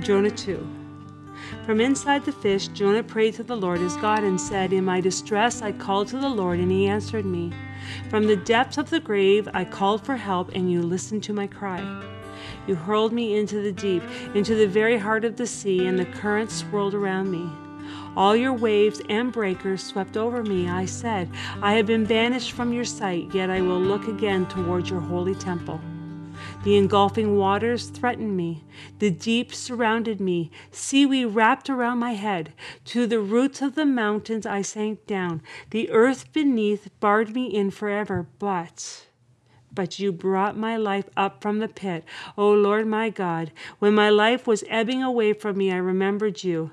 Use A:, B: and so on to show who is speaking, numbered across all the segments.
A: Jonah 2. From inside the fish, Jonah prayed to the Lord his God and said, In my distress I called to the Lord, and he answered me. From the depths of the grave I called for help, and you listened to my cry. You hurled me into the deep, into the very heart of the sea, and the currents swirled around me. All your waves and breakers swept over me. I said, I have been banished from your sight, yet I will look again toward your holy temple. The engulfing waters threatened me. The deep surrounded me. Seaweed wrapped around my head. To the roots of the mountains I sank down. The earth beneath barred me in forever. But, but you brought my life up from the pit, O Lord my God. When my life was ebbing away from me, I remembered you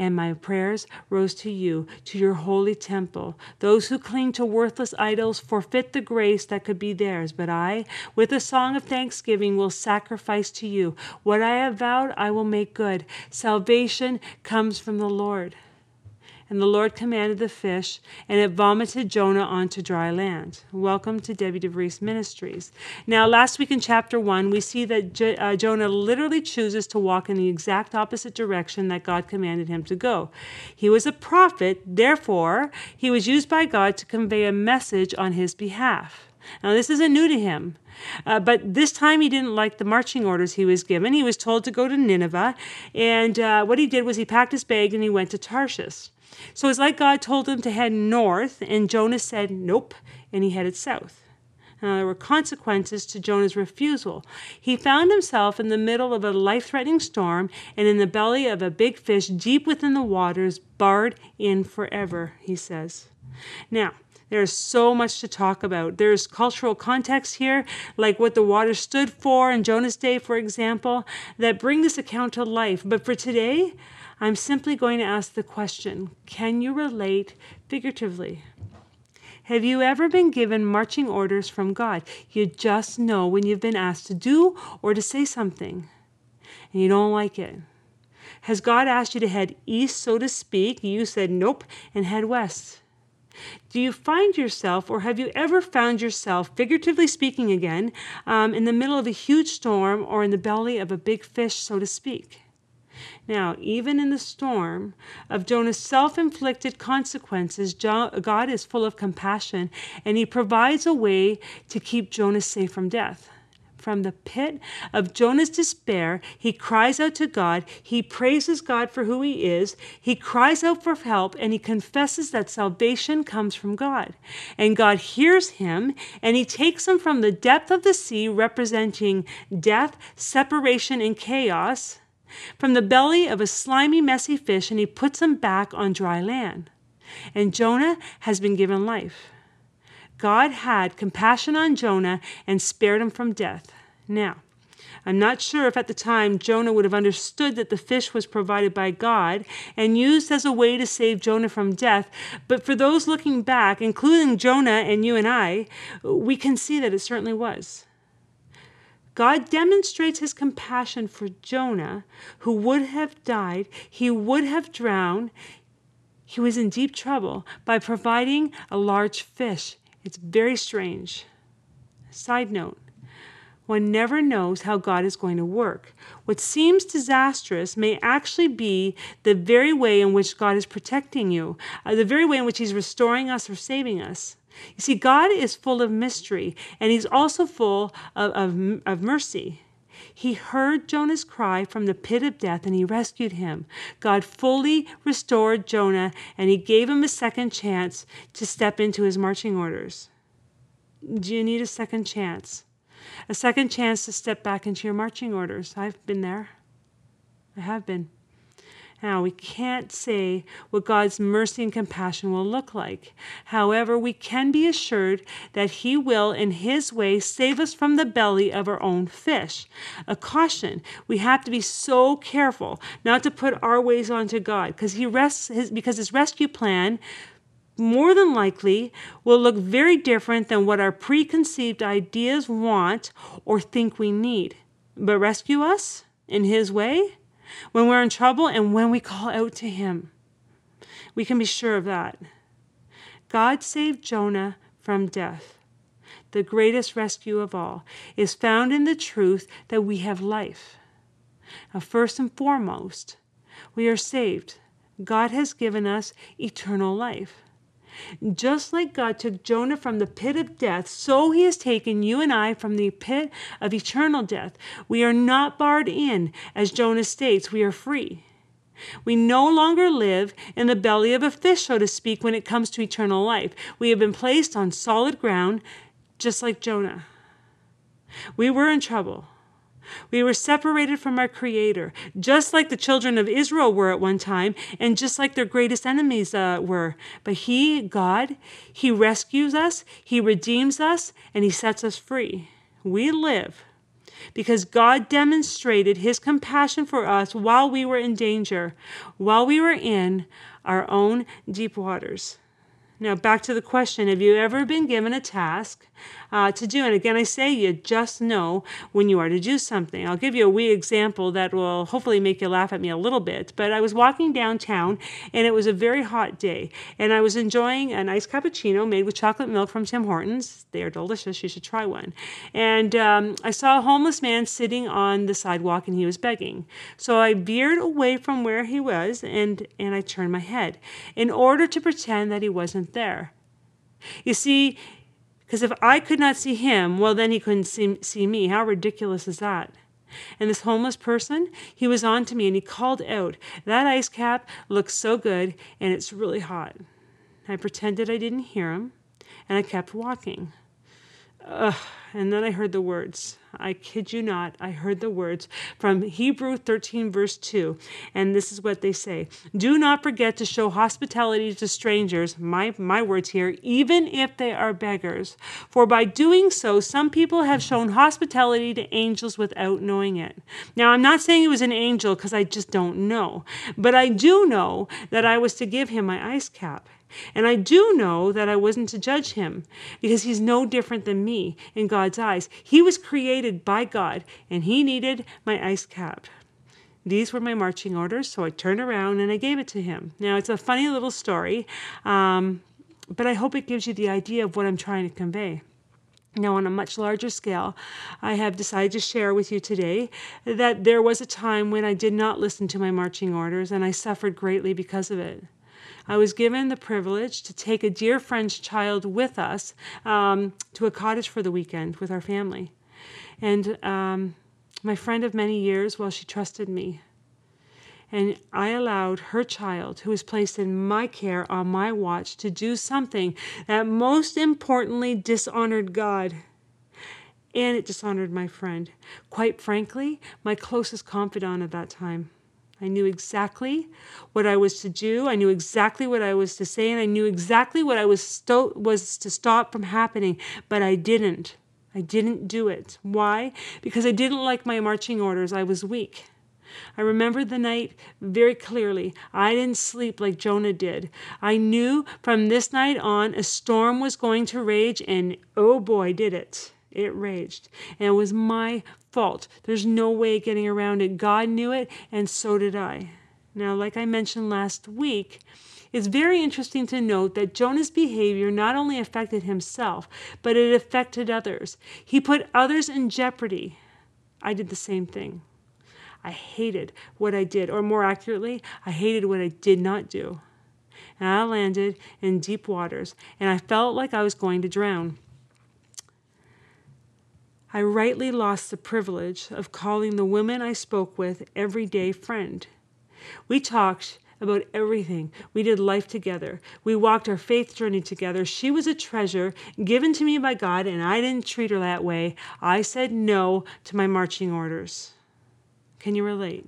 A: and my prayers rose to you, to your holy temple. Those who cling to worthless idols forfeit the grace that could be theirs, but I, with a song of thanksgiving, will sacrifice to you. What I have vowed, I will make good. Salvation comes from the Lord. And the Lord commanded the fish, and it vomited Jonah onto dry land. Welcome to Debbie DeVries Ministries. Now, last week in chapter 1, we see that uh, Jonah literally chooses to walk in the exact opposite direction that God commanded him to go. He was a prophet, therefore, he was used by God to convey a message on his behalf. Now, this isn't new to him. Uh, but this time he didn't like the marching orders he was given. He was told to go to Nineveh. And uh, what he did was he packed his bag and he went to Tarshish. So it's like God told him to head north, and Jonah said nope, and he headed south. Now, there were consequences to Jonah's refusal. He found himself in the middle of a life threatening storm and in the belly of a big fish deep within the waters, barred in forever, he says. Now, there's so much to talk about. There's cultural context here, like what the water stood for in Jonah's day, for example, that bring this account to life. But for today, I'm simply going to ask the question can you relate figuratively? Have you ever been given marching orders from God? You just know when you've been asked to do or to say something, and you don't like it. Has God asked you to head east, so to speak? You said nope and head west. Do you find yourself, or have you ever found yourself, figuratively speaking again, um, in the middle of a huge storm or in the belly of a big fish, so to speak? Now, even in the storm of Jonah's self inflicted consequences, God is full of compassion and he provides a way to keep Jonah safe from death. From the pit of Jonah's despair, he cries out to God. He praises God for who he is. He cries out for help and he confesses that salvation comes from God. And God hears him and he takes him from the depth of the sea, representing death, separation, and chaos, from the belly of a slimy, messy fish, and he puts him back on dry land. And Jonah has been given life. God had compassion on Jonah and spared him from death. Now, I'm not sure if at the time Jonah would have understood that the fish was provided by God and used as a way to save Jonah from death, but for those looking back, including Jonah and you and I, we can see that it certainly was. God demonstrates his compassion for Jonah, who would have died, he would have drowned, he was in deep trouble by providing a large fish. It's very strange. Side note one never knows how God is going to work. What seems disastrous may actually be the very way in which God is protecting you, uh, the very way in which He's restoring us or saving us. You see, God is full of mystery, and He's also full of, of, of mercy. He heard Jonah's cry from the pit of death and he rescued him. God fully restored Jonah and he gave him a second chance to step into his marching orders. Do you need a second chance? A second chance to step back into your marching orders. I've been there. I have been. Now, we can't say what God's mercy and compassion will look like. However, we can be assured that He will, in His way, save us from the belly of our own fish. A caution we have to be so careful not to put our ways onto God because He rests his, because His rescue plan more than likely will look very different than what our preconceived ideas want or think we need. But rescue us in His way? When we're in trouble and when we call out to Him. We can be sure of that. God saved Jonah from death. The greatest rescue of all is found in the truth that we have life. Now, first and foremost, we are saved. God has given us eternal life. Just like God took Jonah from the pit of death, so he has taken you and I from the pit of eternal death. We are not barred in, as Jonah states, we are free. We no longer live in the belly of a fish, so to speak, when it comes to eternal life. We have been placed on solid ground, just like Jonah. We were in trouble. We were separated from our Creator, just like the children of Israel were at one time, and just like their greatest enemies uh, were. But He, God, He rescues us, He redeems us, and He sets us free. We live because God demonstrated His compassion for us while we were in danger, while we were in our own deep waters. Now, back to the question Have you ever been given a task uh, to do? And again, I say you just know when you are to do something. I'll give you a wee example that will hopefully make you laugh at me a little bit. But I was walking downtown and it was a very hot day, and I was enjoying a nice cappuccino made with chocolate milk from Tim Hortons. They are delicious. You should try one. And um, I saw a homeless man sitting on the sidewalk and he was begging. So I veered away from where he was and, and I turned my head in order to pretend that he wasn't there. You see, because if I could not see him, well, then he couldn't see, see me. How ridiculous is that? And this homeless person, he was on to me and he called out, That ice cap looks so good and it's really hot. I pretended I didn't hear him and I kept walking. Ugh, and then I heard the words. I kid you not, I heard the words from Hebrew 13, verse 2. And this is what they say Do not forget to show hospitality to strangers, my, my words here, even if they are beggars. For by doing so, some people have shown hospitality to angels without knowing it. Now, I'm not saying he was an angel because I just don't know, but I do know that I was to give him my ice cap. And I do know that I wasn't to judge him because he's no different than me in God's eyes. He was created by God and he needed my ice cap. These were my marching orders, so I turned around and I gave it to him. Now, it's a funny little story, um, but I hope it gives you the idea of what I'm trying to convey. Now, on a much larger scale, I have decided to share with you today that there was a time when I did not listen to my marching orders and I suffered greatly because of it. I was given the privilege to take a dear friend's child with us um, to a cottage for the weekend with our family. And um, my friend of many years, well, she trusted me. And I allowed her child, who was placed in my care on my watch, to do something that most importantly dishonored God. And it dishonored my friend. Quite frankly, my closest confidant at that time. I knew exactly what I was to do. I knew exactly what I was to say, and I knew exactly what I was, sto- was to stop from happening, but I didn't. I didn't do it. Why? Because I didn't like my marching orders. I was weak. I remember the night very clearly. I didn't sleep like Jonah did. I knew from this night on a storm was going to rage, and oh boy, did it. It raged. And it was my fault. There's no way getting around it. God knew it, and so did I. Now, like I mentioned last week, it's very interesting to note that Jonah's behavior not only affected himself, but it affected others. He put others in jeopardy. I did the same thing. I hated what I did, or more accurately, I hated what I did not do. And I landed in deep waters, and I felt like I was going to drown. I rightly lost the privilege of calling the women I spoke with every day friend. We talked about everything. We did life together. We walked our faith journey together. She was a treasure given to me by God, and I didn't treat her that way. I said no to my marching orders. Can you relate?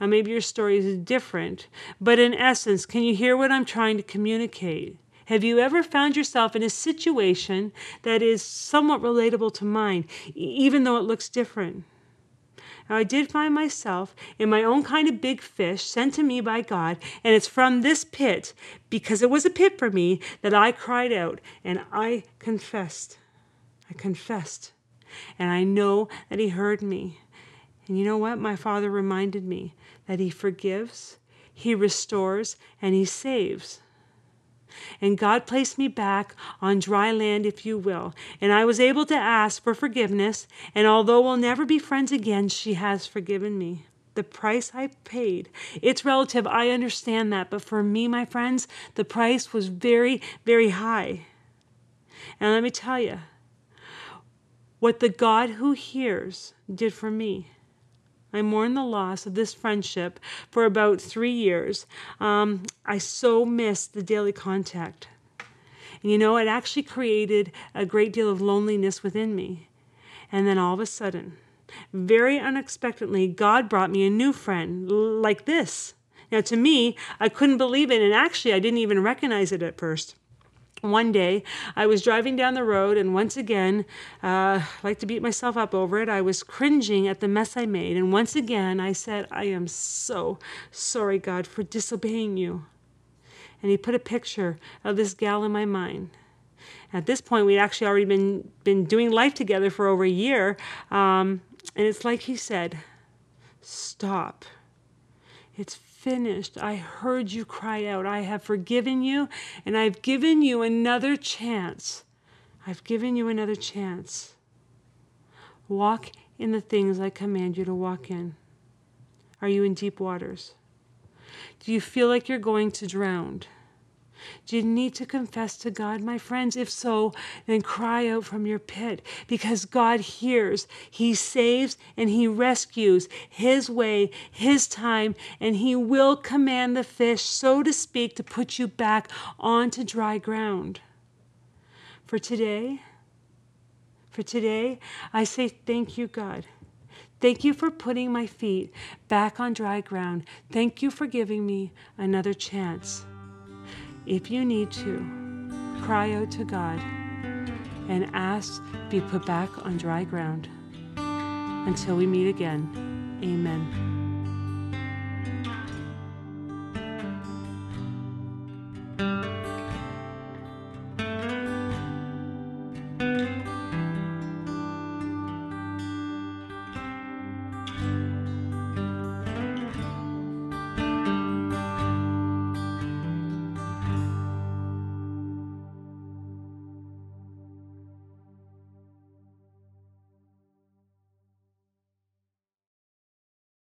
A: Now, maybe your story is different, but in essence, can you hear what I'm trying to communicate? Have you ever found yourself in a situation that is somewhat relatable to mine, even though it looks different? Now, I did find myself in my own kind of big fish sent to me by God, and it's from this pit, because it was a pit for me, that I cried out and I confessed. I confessed. And I know that He heard me. And you know what? My Father reminded me that He forgives, He restores, and He saves. And God placed me back on dry land, if you will. And I was able to ask for forgiveness. And although we'll never be friends again, she has forgiven me. The price I paid, it's relative. I understand that. But for me, my friends, the price was very, very high. And let me tell you what the God who hears did for me. I mourned the loss of this friendship for about three years. Um, I so missed the daily contact. And you know, it actually created a great deal of loneliness within me. And then all of a sudden, very unexpectedly, God brought me a new friend like this. Now, to me, I couldn't believe it, and actually, I didn't even recognize it at first. One day, I was driving down the road, and once again, uh, like to beat myself up over it. I was cringing at the mess I made, and once again, I said, I am so sorry, God, for disobeying you. And He put a picture of this gal in my mind. At this point, we'd actually already been, been doing life together for over a year, um, and it's like He said, Stop. It's finished. I heard you cry out. I have forgiven you, and I've given you another chance. I've given you another chance. Walk in the things I command you to walk in. Are you in deep waters? Do you feel like you're going to drown? Do you need to confess to God, my friends? If so, then cry out from your pit because God hears. He saves and He rescues His way, His time, and He will command the fish, so to speak, to put you back onto dry ground. For today, for today, I say thank you, God. Thank you for putting my feet back on dry ground. Thank you for giving me another chance if you need to, cry out to God and ask be put back on dry ground. Until we meet again, amen.